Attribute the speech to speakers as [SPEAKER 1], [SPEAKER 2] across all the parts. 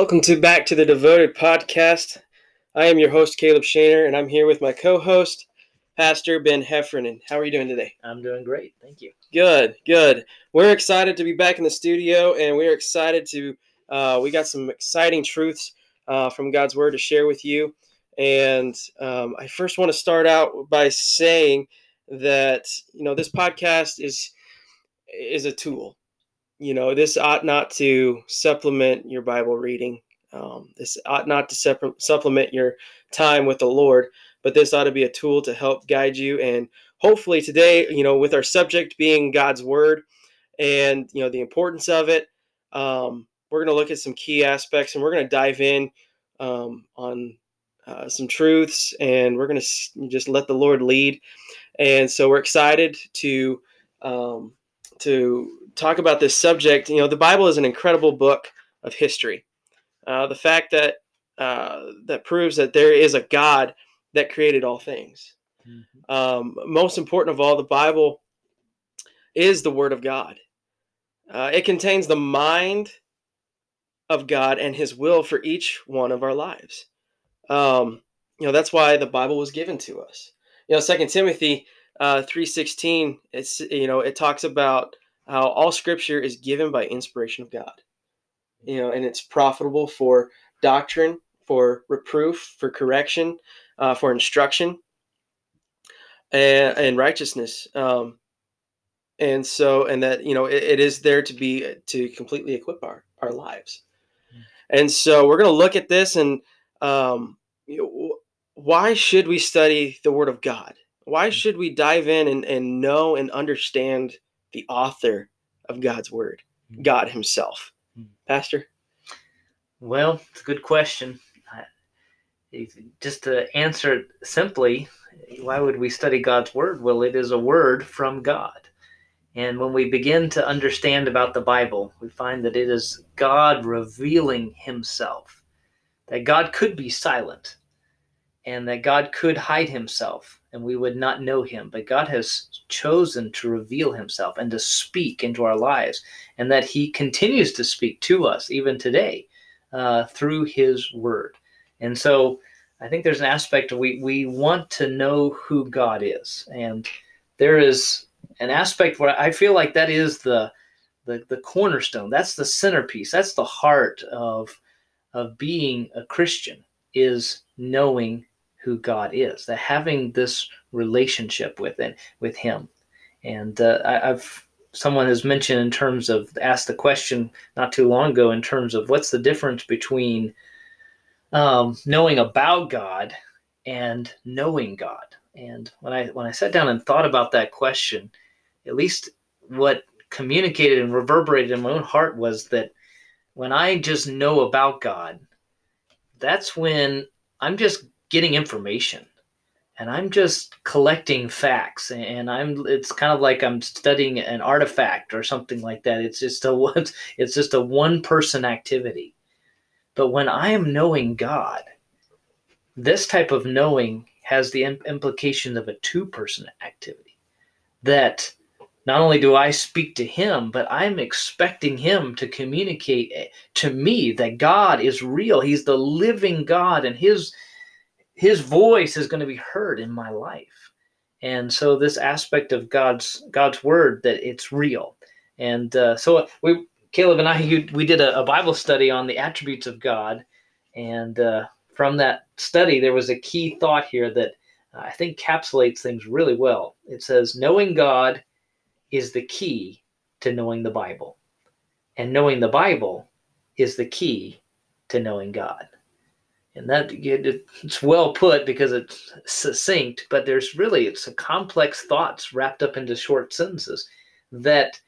[SPEAKER 1] Welcome to back to the Devoted Podcast. I am your host Caleb Shaner, and I'm here with my co-host Pastor Ben Heffernan. How are you doing today?
[SPEAKER 2] I'm doing great, thank you.
[SPEAKER 1] Good, good. We're excited to be back in the studio, and we're excited to. Uh, we got some exciting truths uh, from God's Word to share with you, and um, I first want to start out by saying that you know this podcast is is a tool you know, this ought not to supplement your Bible reading. Um, this ought not to supplement your time with the Lord, but this ought to be a tool to help guide you. And hopefully today, you know, with our subject being God's Word and, you know, the importance of it, um, we're going to look at some key aspects and we're going to dive in um, on uh, some truths and we're going to just let the Lord lead. And so we're excited to um, to talk about this subject, you know, the Bible is an incredible book of history. Uh, the fact that uh, that proves that there is a God that created all things. Mm-hmm. Um, most important of all, the Bible is the Word of God. Uh, it contains the mind of God and His will for each one of our lives. Um, you know that's why the Bible was given to us. You know, Second Timothy uh, three sixteen. It's you know it talks about how all scripture is given by inspiration of God. You know, and it's profitable for doctrine, for reproof, for correction, uh, for instruction, and, and righteousness. Um, and so, and that you know, it, it is there to be to completely equip our our lives. And so, we're going to look at this and um, you know, why should we study the Word of God? Why should we dive in and, and know and understand the author of God's word, hmm. God Himself. Hmm. Pastor?
[SPEAKER 2] Well, it's a good question. Just to answer it simply, why would we study God's word? Well, it is a word from God. And when we begin to understand about the Bible, we find that it is God revealing Himself, that God could be silent, and that God could hide Himself and we would not know him. But God has chosen to reveal himself and to speak into our lives, and that he continues to speak to us even today uh, through his word. And so I think there's an aspect we, we want to know who God is. And there is an aspect where I feel like that is the the, the cornerstone. That's the centerpiece. That's the heart of of being a Christian is knowing who God is, that having this relationship with it, with Him. And uh, I, have someone has mentioned in terms of asked the question not too long ago in terms of what's the difference between um, knowing about God and knowing God. And when I when I sat down and thought about that question, at least what communicated and reverberated in my own heart was that when I just know about God, that's when I'm just getting information and I'm just collecting facts and I'm it's kind of like I'm studying an artifact or something like that. It's just a it's just a one person activity. But when I am knowing God, this type of knowing has the implication of a two person activity. That not only do I speak to him, but I'm expecting him to communicate eh, to me that God is real. He's the living God and his his voice is going to be heard in my life. And so this aspect of god's god's word that it's real. And uh, so we caleb and i you, we did a, a, bible study on the attributes of god. And uh, from that study there was a key thought here that uh, i think capsulates things really well. It says knowing god is the key to knowing the bible. And knowing the bible is the key to knowing god and that it's well put because it's succinct but there's really it's a complex thoughts wrapped up into short sentences that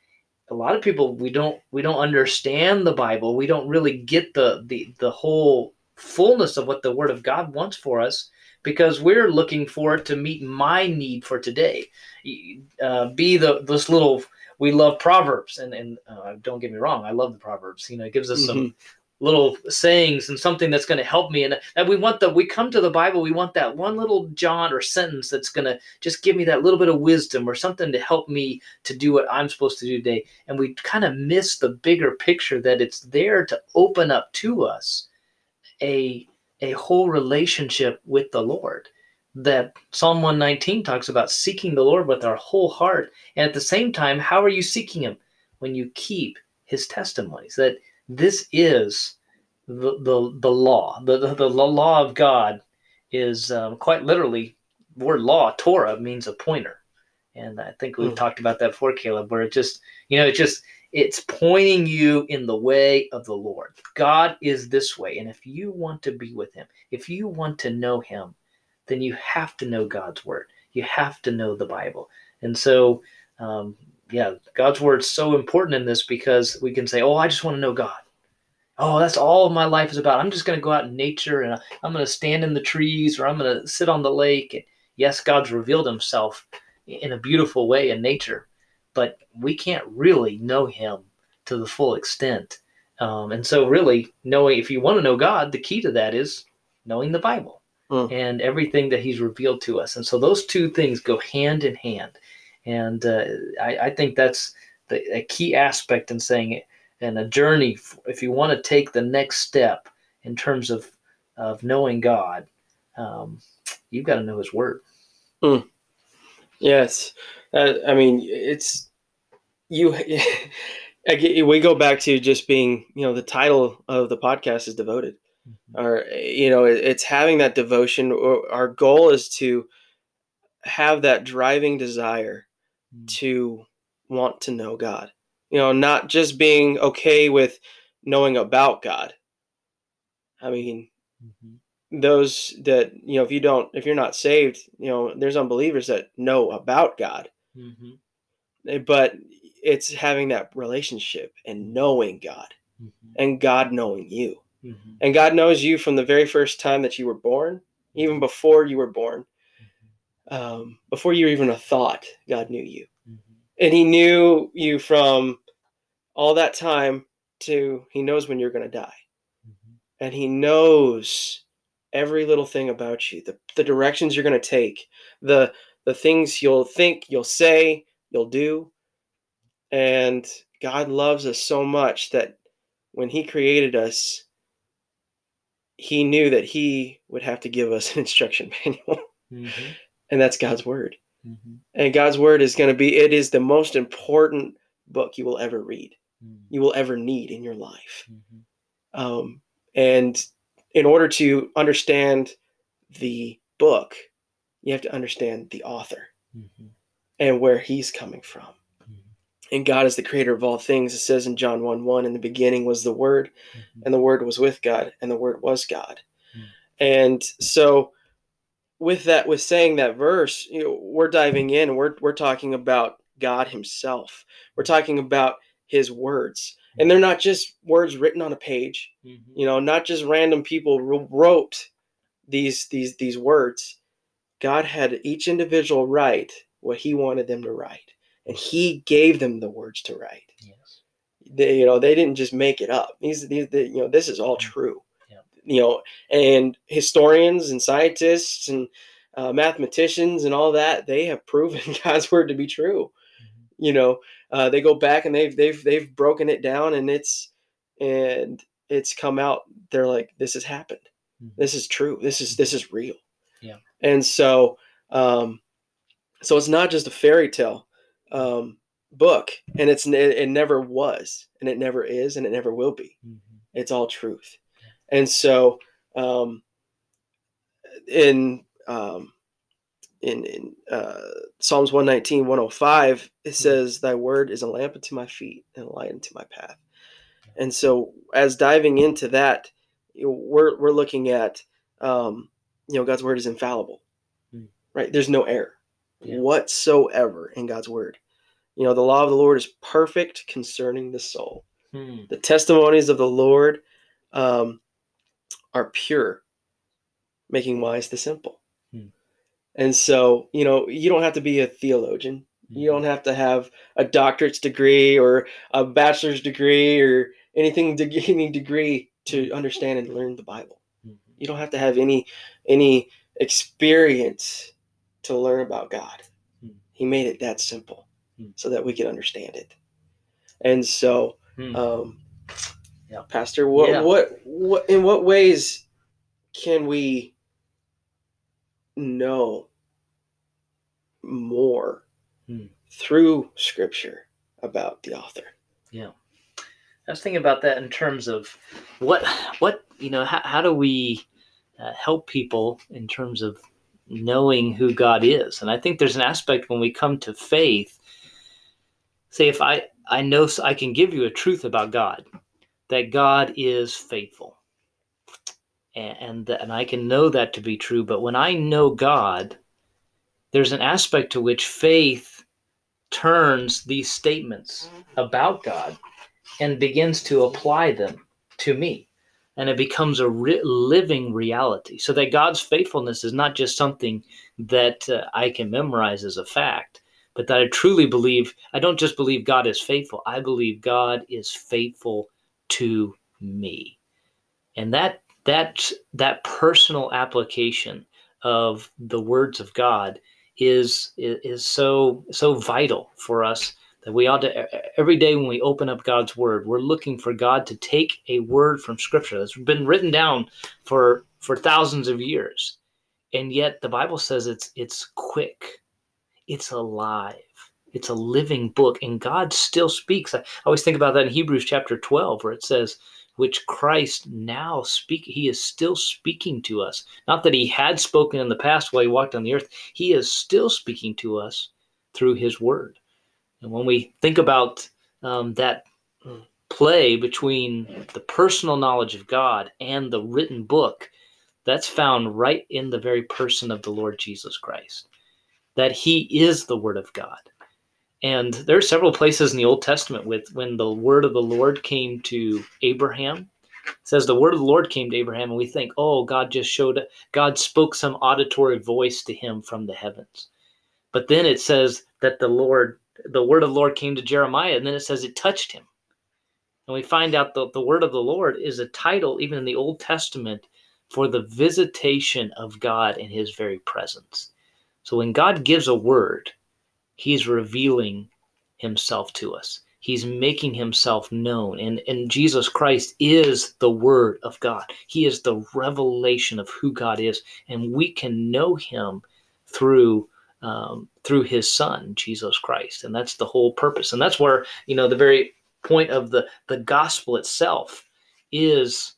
[SPEAKER 2] a lot of people we don't we don't understand the bible. We don't really get the the the whole fullness of what the word of god wants for us because we're looking for it to meet my need for today. Uh, be the this little we love proverbs. And and uh, don't get me wrong i love the proverbs. You know it gives us mm-hmm. some little sayings and something that's going to help me and that we want the we come to the bible we want that one little jot or sentence that's going to just give me that little bit of wisdom or something to help me to do what i'm supposed to do today. And we kind of miss the bigger picture that it's there to open up to us a a whole relationship with the lord. That psalm 119 talks about seeking the lord with our whole heart and at the same time how are you seeking him? When you keep his testimonies. That this is the the, the law. The, the, the law of God is um, quite literally word law. Torah means a pointer, and I think we've mm. talked about that before, Caleb. Where it just you know it just it's pointing you in the way of the Lord. God is this way, and if you want to be with Him, if you want to know Him, then you have to know God's word. You have to know the Bible, and so. Um, yeah, God's word is so important in this because we can say, "Oh, I just want to know God." Oh, that's all my life is about. I'm just going to go out in nature and I'm going to stand in the trees or I'm going to sit on the lake. And yes, God's revealed Himself in a beautiful way in nature, but we can't really know Him to the full extent. Um, and so, really, knowing if you want to know God, the key to that is knowing the Bible mm. and everything that He's revealed to us. And so, those two things go hand in hand. And uh, I, I, think that's the, a key aspect in saying it and a journey. If you want to take the next step in terms of, of knowing God, um, you've got to know His Word.
[SPEAKER 1] Mm. Yes. Uh, I mean, it's you. we go back to just being, you know, the title of the podcast is devoted. Mm-hmm. Or, you know, it's having that devotion. Our goal is to have that driving desire Mm. to want to know God. You know, not just being okay with knowing about God. I mean, mm-hmm. those that, you know, if you don't, if you're not saved, you know, there's unbelievers that know about God. Mm-hmm. Eh, but it's having that relationship and knowing God mm-hmm. and God knowing you. Mm-hmm. And God knows you from the very first time that you were born, even before you were born um, before you were even a thought, God knew you. Mm-hmm. And He knew you from all that time to He knows when you're going to die. Mm-hmm. And He knows every little thing about you, the, the directions you're going to take, the, the things you'll think, you'll say, you'll do. And God loves us so much that when He created us, He knew that He would have to give us an instruction manual. Mm-hmm and that's God's word. Mm-hmm. And God's word is going to be, it is the most important book you will ever read, mm-hmm. you will ever need in your life. Mm-hmm. Um, and in order to understand the book, you have to understand the author mm-hmm. and where he's coming from. Mm-hmm. And God is the creator of all things. It says in John 1 1, in the beginning was the Word, mm-hmm. and the Word was with God, and the Word was God. And so, with that with saying that verse you know we're diving in we're we're talking about god himself we're talking about his words. And they're not just words written on a page. Mm-hmm. you know not just random people wrote these these these words. God had each individual write what he wanted them to write and he gave them the words to write. Yes. They you know they didn't just make it up. These, these you know this is all mm-hmm. true. You know, and historians and scientists and uh, mathematicians and all that, they have proven God's word to be true. Mm-hmm. You know, uh, they go back and they've they've they've broken it down, and it's and it's come out. They're like, this has happened. Mm-hmm. This is true. This is this is real.
[SPEAKER 2] Yeah.
[SPEAKER 1] And so, um, so it's not just a fairy tale um, book, and it's it, it never was, and it never is, and it never will be. Mm-hmm. It's all truth. And so, um, in um, in, in uh, Psalms 119, 105, it hmm. says, Thy word is a lamp unto my feet and a light unto my path. And so, as diving into that, you know, we're, we're looking at, um, you know, God's word is infallible, mm. right? There's no error yeah. whatsoever in God's word. You know, the law of the Lord is perfect concerning the soul. Hmm. The testimonies of the Lord um, are pure, making wise the simple. And so, you know, you don't have to be a theologian. You mm-hmm. don't have to have a doctorate's degree or a bachelor's degree or anything to any degree to understand and learn the Bible.
[SPEAKER 2] Mhm.
[SPEAKER 1] You don't have to have any any experience to learn about God.
[SPEAKER 2] Hmm.
[SPEAKER 1] He made it that simple
[SPEAKER 2] Hmm.
[SPEAKER 1] so that we could understand it. And so,
[SPEAKER 2] Hmm.
[SPEAKER 1] um,
[SPEAKER 2] Yeah.
[SPEAKER 1] Pastor, what,
[SPEAKER 2] Yeah.
[SPEAKER 1] what what in what ways can we know more
[SPEAKER 2] Hmm.
[SPEAKER 1] through Scripture about the author? Yeah.
[SPEAKER 2] I was thinking about that in terms of what what you know how, how do we uh, help people in terms of knowing who God is and I think there's an aspect when we come to faith say if I I know I can give you a truth about God that God is faithful and and, I can know that to be true but when I know God there's an aspect to which faith turns these statements about God and begins to apply them to me. And it becomes a ri- living reality. So that God's faithfulness is not just something that uh, I can memorize as a fact, but that I truly believe. I don't just believe God is faithful, I believe God is faithful to me. And that that that personal application of the words of God is is, so so vital for us that we ought to every day when we open up God's word, we're looking for God to take a word from Scripture that's been written down for for thousands of years, and yet the Bible says it's it's quick, it's alive, it's a living book, and God still speaks. I always think about that in Hebrews chapter twelve, where it says. Which Christ now speak, he is still speaking to us. Not that he had spoken in the past while he walked on the earth, he is still speaking to us through his word. And when we think about um, that play between the personal knowledge of God and the written book, that's found right in the very person of the Lord Jesus Christ. That he is the Word of God. And there are several places in the Old Testament with when the word of the Lord came to Abraham. It says the word of the Lord came to Abraham, and we think, oh, God just showed, God spoke some auditory voice to him from the heavens. But then it says that the Lord, the word of the Lord came to Jeremiah, and then it says it touched him. And we find out that the word of the Lord is a title, even in the Old Testament, for the visitation of God in his very presence. So when God gives a word, he's revealing himself to us. He's making himself known. And, and Jesus Christ is the Word of God. He is the revelation of who God is. And we can know him through um, through his son, Jesus Christ. And that's the whole purpose. And that's where, you know, the very point of the, the gospel itself is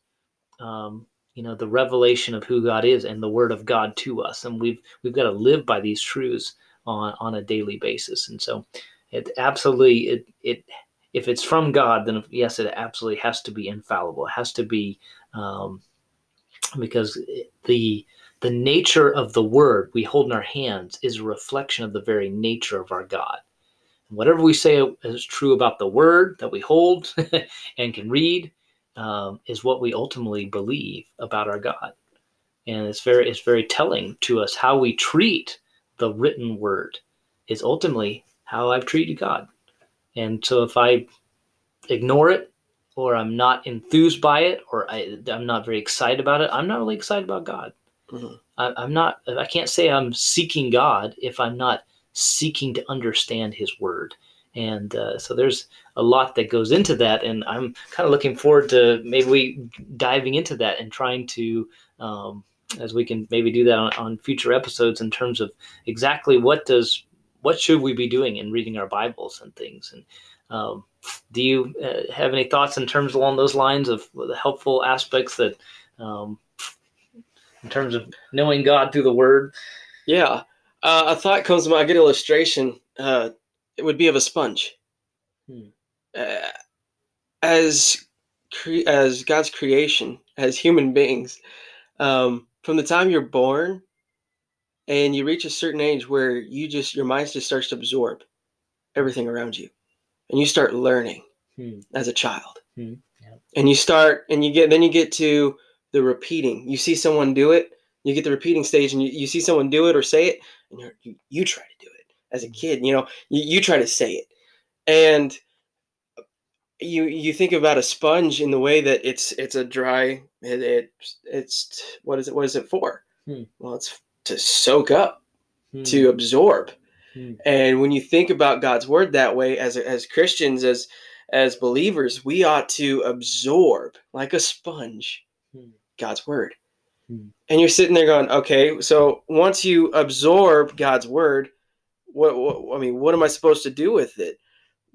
[SPEAKER 2] um, you know, the revelation of who God is and the word of God to us. And we've we've got to live by these truths on on a daily basis. And so it absolutely it it if it's from God, then yes, it absolutely has to be infallible. It has to be um, because the the nature of the word we hold in our hands is a reflection of the very nature of our God. Whatever we say is true about the word that we hold and can read um, is what we ultimately believe about our God. And it's very it's very telling to us how we treat the written word is ultimately how I've treated God. And so if I ignore it or I'm not enthused by it or I, I'm not very excited about it, I'm not really excited about God.
[SPEAKER 1] Mhm.
[SPEAKER 2] I, I'm not, I can't say I'm seeking God if I'm not seeking to understand His Word. And uh, so there's a lot that goes into that. And I'm kind of looking forward to maybe we diving into that and trying to, um, as we can maybe do that on, on future episodes in terms of exactly what does what should we be doing in reading our Bibles and things. And um, do you uh, have any thoughts in terms along those lines of the helpful aspects that, um, in terms of knowing God through the Word?
[SPEAKER 1] Yeah, uh, a thought comes to mind. A good illustration. Uh, it would be of a sponge.
[SPEAKER 2] Hmm.
[SPEAKER 1] Uh, as cre- as God's creation, as human beings, um, from the time you're born, and you reach a certain age where you just your mind just starts to absorb everything around you, and you start learning
[SPEAKER 2] Hmm.
[SPEAKER 1] as a child.
[SPEAKER 2] Hmm, yeah.
[SPEAKER 1] And you start, and you get then you get to the repeating. You see someone do it, you get the repeating stage, and you, you see someone do it or say it, and you're, you you try to do it as a kid. You know, you, you try to say it, and you you think about a sponge in the way that it's it's a dry it, it it's what is it what is it for
[SPEAKER 2] Hmm.
[SPEAKER 1] well it's to soak up
[SPEAKER 2] Hmm.
[SPEAKER 1] to absorb
[SPEAKER 2] Hmm.
[SPEAKER 1] and when you think about god's word that way as as christians as as believers we ought to absorb like a sponge
[SPEAKER 2] Hmm.
[SPEAKER 1] god's word
[SPEAKER 2] Hmm.
[SPEAKER 1] and you're sitting there going okay so once you absorb god's word what, what i mean what am i supposed to do with it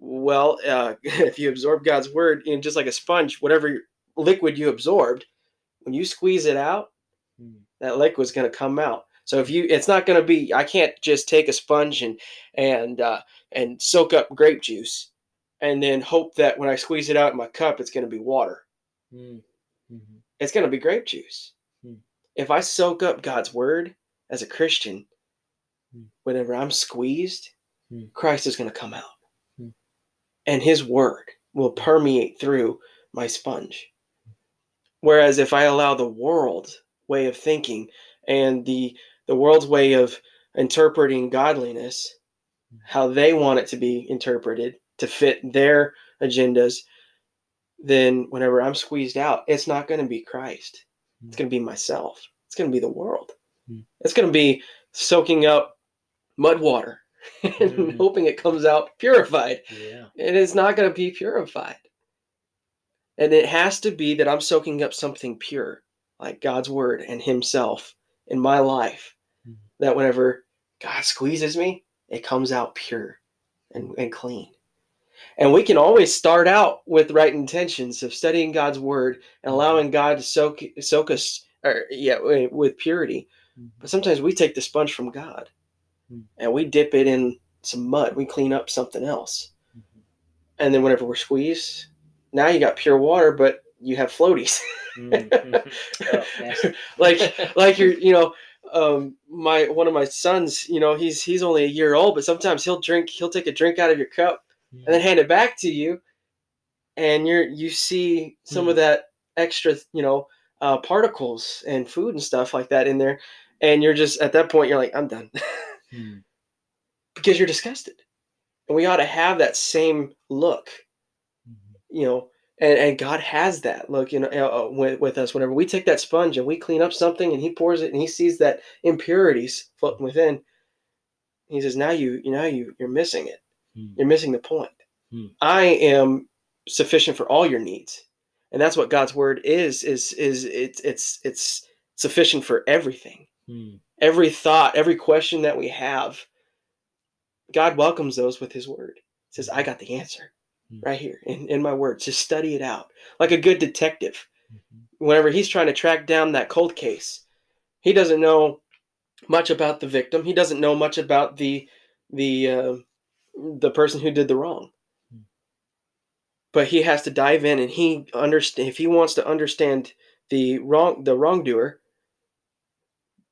[SPEAKER 1] well uh, if you absorb god's word in just like a sponge whatever liquid you absorbed when you squeeze it out
[SPEAKER 2] Hmm.
[SPEAKER 1] that liquid's going to come out so if you it's not going to be i can't just take a sponge and and uh, and soak up grape juice and then hope that when i squeeze it out in my cup it's going to be water
[SPEAKER 2] Hmm. Mhm.
[SPEAKER 1] it's going to be grape juice.
[SPEAKER 2] Hmm.
[SPEAKER 1] If I soak up God's word as a Christian,
[SPEAKER 2] Hmm.
[SPEAKER 1] whenever I'm squeezed. Christ is going to come out. And his word will permeate through my sponge. Whereas if I allow the world's way of thinking and the the world's way of interpreting godliness, how they want it to be interpreted to fit their agendas, then whenever I'm squeezed out, it's not going to be Christ. It's going to be myself. It's going to be the world.
[SPEAKER 2] Hmm.
[SPEAKER 1] It's going to be soaking up mud water and
[SPEAKER 2] Mm.
[SPEAKER 1] hoping it comes out purified.
[SPEAKER 2] Yeah.
[SPEAKER 1] It is not going to be purified. And it has to be that I'm soaking up something pure, like God's word and Himself in my life.
[SPEAKER 2] Mhm.
[SPEAKER 1] That whenever God squeezes me, it comes out pure and, and clean. And we can always start out with right intentions of studying God's word and allowing God to soak soak us, or yeah, with purity.
[SPEAKER 2] Mhm.
[SPEAKER 1] But sometimes we take the sponge from God
[SPEAKER 2] Mhm.
[SPEAKER 1] and we dip it in some mud. We clean up something else
[SPEAKER 2] Mhm.
[SPEAKER 1] and then whenever we're squeezed, now you got pure water, but you have floaties.
[SPEAKER 2] Mhm. Mhm. Oh,
[SPEAKER 1] like like you're you know um my one of my sons you know he's he's only a year old but sometimes he'll drink he'll take a drink out of your cup and then hand it back to you and you're you see some of that extra you know uh, particles and food and stuff like that in there and you're just at that point you're like i'm done
[SPEAKER 2] Mhm.
[SPEAKER 1] because you're disgusted and we ought to have that same look
[SPEAKER 2] Mhm.
[SPEAKER 1] you know and, and god has that look you know uh, uh, with, with us whenever we take that sponge and we clean up something and he pours it and he sees that impurities floating within he says now you you know you you're missing it
[SPEAKER 2] Mhm.
[SPEAKER 1] you're missing the point
[SPEAKER 2] Hmm.
[SPEAKER 1] i am sufficient for all your needs and that's what god's word is is is it's it's it's sufficient for everything
[SPEAKER 2] Mhm.
[SPEAKER 1] Every thought every question that we have god welcomes those with his word he says i got the answer
[SPEAKER 2] Hmm.
[SPEAKER 1] right here in, in my word just study it out like a good detective
[SPEAKER 2] Mhm.
[SPEAKER 1] whenever he's trying to track down that cold case he doesn't know much about the victim he doesn't know much about the the uh, the person who did the wrong
[SPEAKER 2] Hmm.
[SPEAKER 1] but he has to dive in and he understand if he wants to understand the wrong the wrongdoer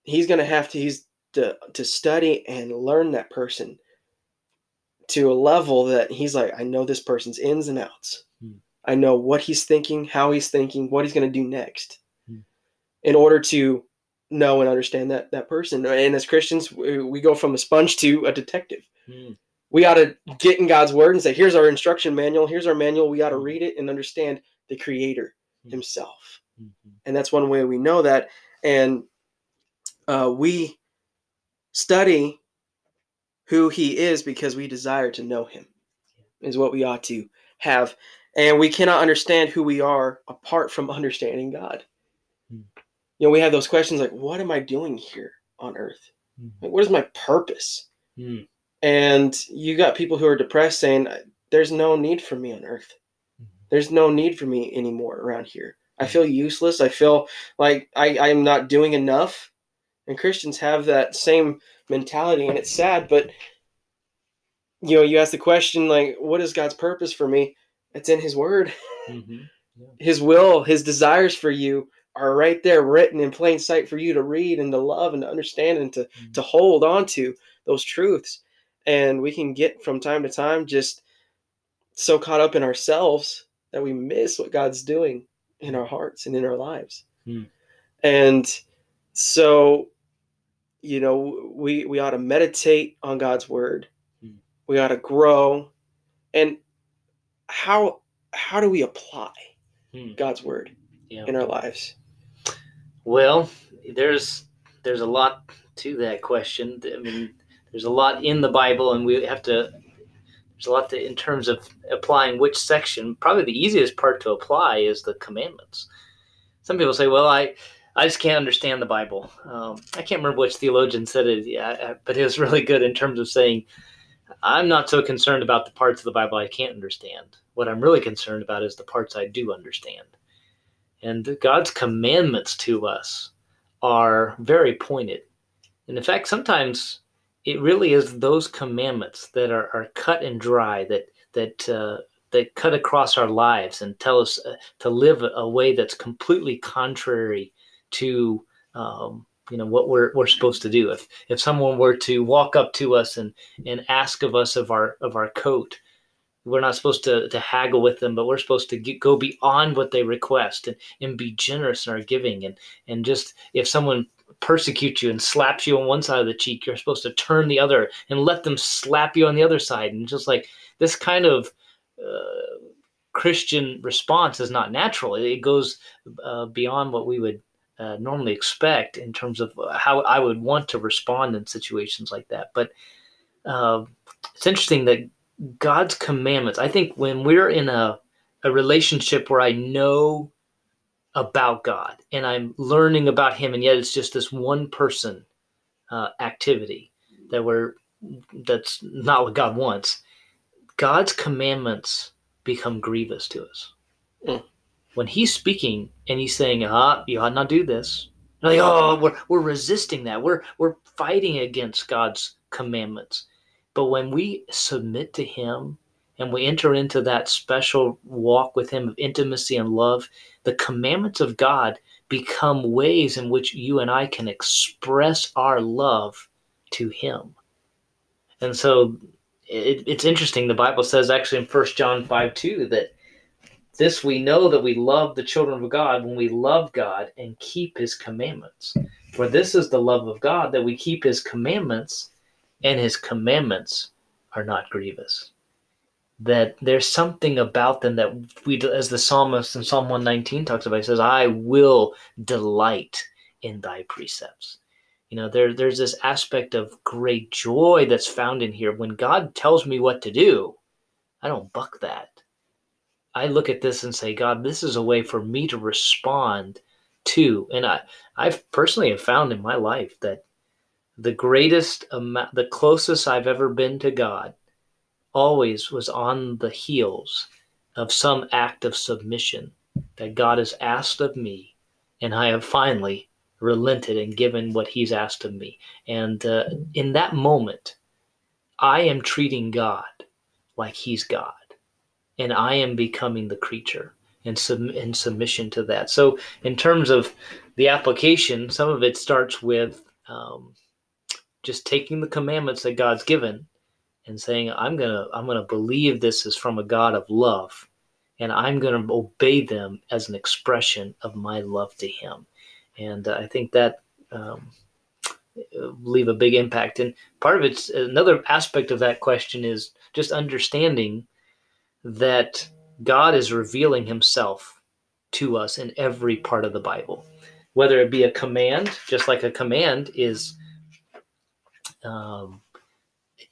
[SPEAKER 1] he's going to have to he's to, to study and learn that person to a level that he's like i know this person's ins and outs
[SPEAKER 2] Hmm.
[SPEAKER 1] i know what he's thinking how he's thinking what he's going to do next
[SPEAKER 2] Hmm.
[SPEAKER 1] in order to know and understand that that person and as christians we, we go from a sponge to a detective
[SPEAKER 2] Mhm.
[SPEAKER 1] we ought to get in god's word and say here's our instruction manual here's our manual we ought to
[SPEAKER 2] Hmm.
[SPEAKER 1] read it and understand the creator
[SPEAKER 2] Hmm.
[SPEAKER 1] himself
[SPEAKER 2] Mhm.
[SPEAKER 1] and that's one way we know that and uh, we study who he is because we desire to know him is what we ought to have. And we cannot understand who we are apart from understanding god.
[SPEAKER 2] Hmm.
[SPEAKER 1] you know we have those questions like what am i doing here on earth?
[SPEAKER 2] Mhm.
[SPEAKER 1] like, what is my purpose?
[SPEAKER 2] Mhm.
[SPEAKER 1] and you got people who are depressed saying there's no need for me on earth.
[SPEAKER 2] Mhm.
[SPEAKER 1] there's no need for me anymore around here. I feel useless. I feel like i i'm not doing enough and christians have that same mentality and it's sad but you know you ask the question like what is god's purpose for me it's in his word
[SPEAKER 2] Mhm.
[SPEAKER 1] his will his desires for you are right there written in plain sight for you to read and to love and to understand and to
[SPEAKER 2] Mhm.
[SPEAKER 1] to hold on to those truths and we can get from time to time just so caught up in ourselves that we miss what god's doing in our hearts and in our lives
[SPEAKER 2] Hmm.
[SPEAKER 1] and so you know we we ought to meditate on god's word
[SPEAKER 2] Hmm.
[SPEAKER 1] we ought to grow and how how do we apply
[SPEAKER 2] Hmm.
[SPEAKER 1] God's word
[SPEAKER 2] Yeah.
[SPEAKER 1] in our lives?
[SPEAKER 2] Well, there's there's a lot to that question. I mean, there's a lot in the Bible, and we have to. There's a lot to, in terms of applying which section. Probably the easiest part to apply is the commandments. Some people say, "Well, I I just can't understand the Bible." Um, I can't remember which theologian said it, yeah, but it was really good in terms of saying, "I'm not so concerned about the parts of the Bible I can't understand. What I'm really concerned about is the parts I do understand." And God's commandments to us are very pointed. And in fact, sometimes it really is those commandments that are, are cut and dry that that uh, that cut across our lives and tell us uh, to live a way that's completely contrary to um, you know what we're, we're supposed to do. If if someone were to walk up to us and and ask of us of our of our coat, we're not supposed to, to haggle with them, but we're supposed to get, go beyond what they request and, and be generous in our giving. And, and just if someone persecutes you and slaps you on one side of the cheek, you're supposed to turn the other and let them slap you on the other side. And just like this kind of uh, Christian response is not natural, it goes uh, beyond what we would uh, normally expect in terms of how I would want to respond in situations like that. But uh, it's interesting that God's commandments. I think when we're in a, a relationship where I know about God and I'm learning about Him, and yet it's just this one person uh, activity that we're that's not what God wants. God's commandments become grievous to us.
[SPEAKER 1] Mm.
[SPEAKER 2] When He's speaking and He's saying, "Ah, you ought not do this," like, oh, we're we're resisting that. We're we're fighting against God's commandments. But when we submit to Him and we enter into that special walk with Him of intimacy and love, the commandments of God become ways in which you and I can express our love to Him. And so it, it's interesting. The Bible says actually in 1 John 5 2 that this we know that we love the children of God when we love God and keep His commandments. For this is the love of God that we keep His commandments and his commandments are not grievous. That there's something about them that we, as the psalmist in Psalm 119 talks about, he says, I will delight in thy precepts. You know, there, there's this aspect of great joy that's found in here. When God tells me what to do, I don't buck that. I look at this and say, God, this is a way for me to respond to. And I, I've personally have found in my life that the greatest amount, the closest I've ever been to God always was on the heels of some act of submission that God has asked of me. And I have finally relented and given what He's asked of me. And uh, in that moment, I am treating God like He's God. And I am becoming the creature in, sub- in submission to that. So, in terms of the application, some of it starts with um, just taking the commandments that God's given and saying, I'm gonna I'm gonna believe this is from a God of love, and I'm gonna obey them as an expression of my love to Him. And uh, I think that um, leave a big impact. And part of it's another aspect of that question is just understanding that God is revealing Himself to us in every part of the Bible, whether it be a command, just like a command is um,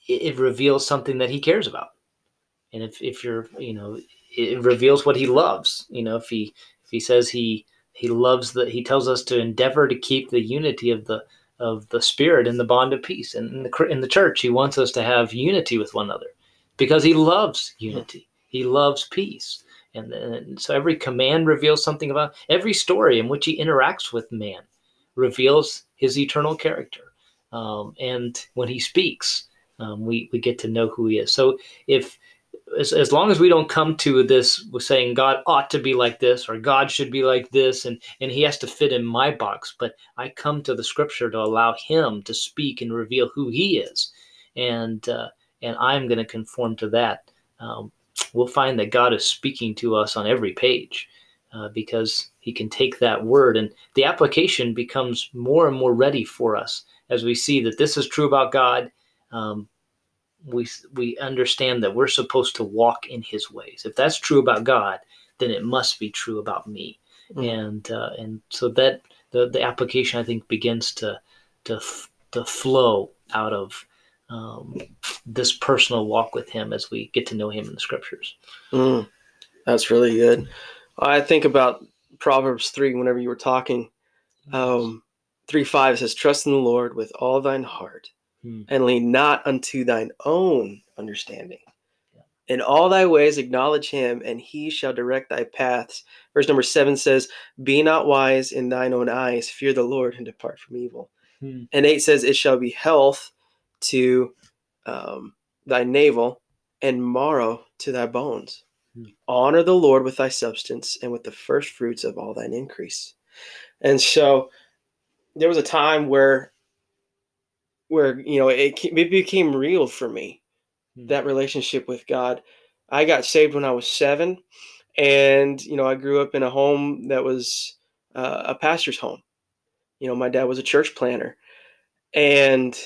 [SPEAKER 2] it, it, reveals something that he cares about. And if, if you're, you know, it reveals what he loves. You know, if he if he says he he loves that, he tells us to endeavor to keep the unity of the of the spirit in the bond of peace. And in the in the church, he wants us to have unity with one another because he loves unity. He loves peace. And, and so every command reveals something about every story in which he interacts with man reveals his eternal character um, and when he speaks, um, we we get to know who he is. So if as, as long as we don't come to this saying God ought to be like this or God should be like this and and he has to fit in my box, but I come to the Scripture to allow Him to speak and reveal who He is, and uh, and I'm going to conform to that. Um, we'll find that God is speaking to us on every page. Uh, because he can take that word and the application becomes more and more ready for us as we see that this is true about God, um, we we understand that we're supposed to walk in His ways. If that's true about God, then it must be true about me. Mm. And uh, and so that the the application I think begins to to to flow out of um, this personal walk with Him as we get to know Him in the Scriptures.
[SPEAKER 1] Mm. That's really good. I think about Proverbs three. Whenever you were talking, um, three five says, "Trust in the Lord with all thine heart." Hmm. and lean not unto thine own understanding. In all thy ways acknowledge him, and he shall direct thy paths. Verse number seven says, Be not wise in thine own eyes, fear the Lord, and depart from evil. Hmm. And eight says, It shall be health to um, thy navel, and marrow to thy bones. Hmm. Honor the Lord with thy substance, and with the first fruits of all thine increase. And so there was a time where where you know it, it became real for me hmm. that relationship with god i got saved when i was seven and you know i grew up in a home that was uh, a pastor's home you know my dad was a church planter and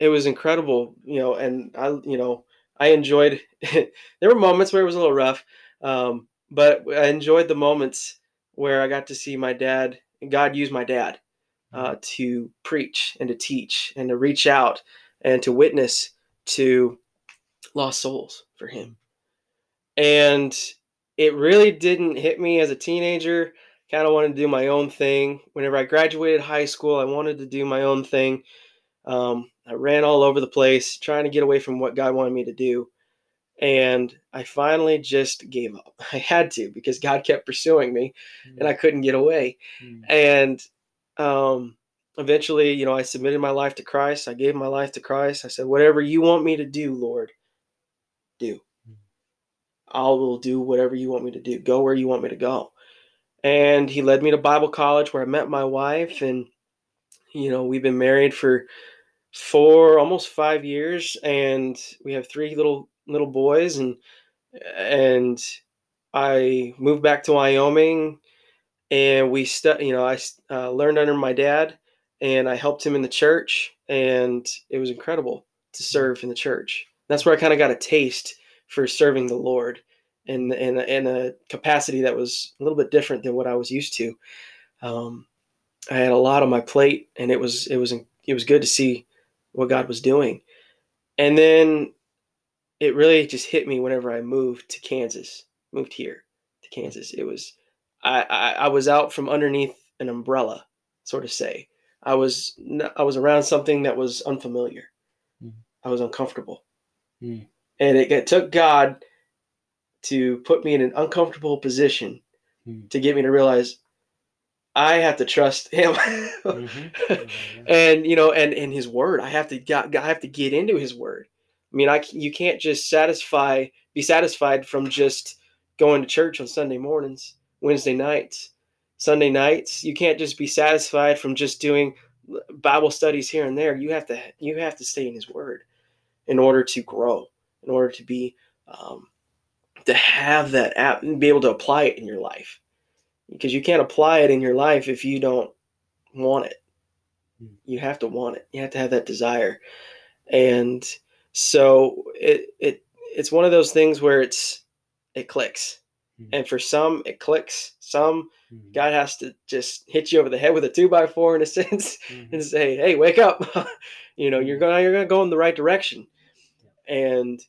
[SPEAKER 1] it was incredible you know and i you know i enjoyed there were moments where it was a little rough um, but i enjoyed the moments where i got to see my dad god use my dad uh, to preach and to teach and to reach out and to witness to lost souls for him. And it really didn't hit me as a teenager. Kind of wanted to do my own thing. Whenever I graduated high school, I wanted to do my own thing. Um, I ran all over the place trying to get away from what God wanted me to do. And I finally just gave up. I had to because God kept pursuing me mm. and I couldn't get away. Mm. And um, eventually, you know, I submitted my life to Christ. I gave my life to Christ. I said, whatever you want me to do, Lord, do. I will do whatever you want me to do. Go where you want me to go. And he led me to Bible college where I met my wife. And, you know, we've been married for four, almost five years. And we have three little, little boys. And, and I moved back to Wyoming and we stu- you know i uh, learned under my dad and i helped him in the church and it was incredible to serve in the church that's where i kind of got a taste for serving the lord in, in, in a capacity that was a little bit different than what i was used to um, i had a lot on my plate and it was it was it was good to see what god was doing and then it really just hit me whenever i moved to kansas moved here to kansas it was I, I, I was out from underneath an umbrella, sort of say. I was I was around something that was unfamiliar. Mm. I was uncomfortable, mm. and it, it, took God to put me in an uncomfortable position mm. to get me to realize I have to trust Him, mm-hmm. and you know, and in His Word. I have to got I have to get into His Word. I mean, I you can't just satisfy be satisfied from just going to church on Sunday mornings Wednesday nights, Sunday nights. You can't just be satisfied from just doing Bible studies here and there. You have to you have to stay in His Word in order to grow, in order to be um, to have that app and be able to apply it in your life. Because you can't apply it in your life if you don't want it. Hmm. You have to want it. You have to have that desire. And so it it it's one of those things where it's it clicks Mm-hmm. And for some, it clicks. Some, mm-hmm. God has to just hit you over the head with a two by four in a sense mm-hmm. and say, "Hey, wake up! you know, you're mm-hmm. gonna you're gonna go in the right direction." And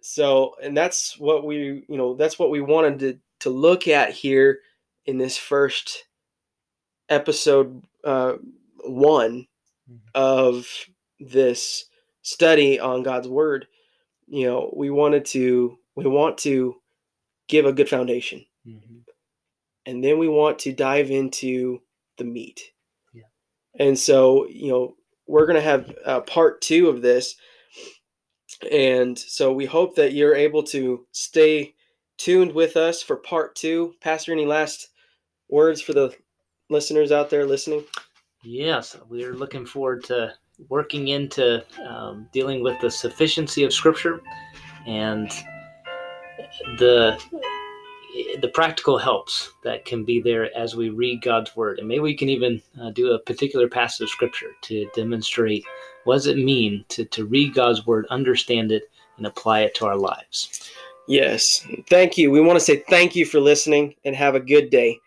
[SPEAKER 1] so, and that's what we, you know, that's what we wanted to to look at here in this first episode uh, one mm-hmm. of this study on God's word. You know, we wanted to we want to give a good foundation. Mm-hmm. And then we want to dive into the meat. Yeah. And so, you know, we're going to have uh, part two of this. And so we hope that you're able to stay tuned with us for part two. Pastor, any last words for the listeners out there listening?
[SPEAKER 2] Yes, we're looking forward to working into um, dealing with the sufficiency of Scripture and the the practical helps that can be there as we read God's word. And maybe we can even uh, do a particular passage of scripture to demonstrate what does it mean to, to read God's word, understand it, and apply it to our lives.
[SPEAKER 1] Yes. Thank you. We want to say thank you for listening and have a good day.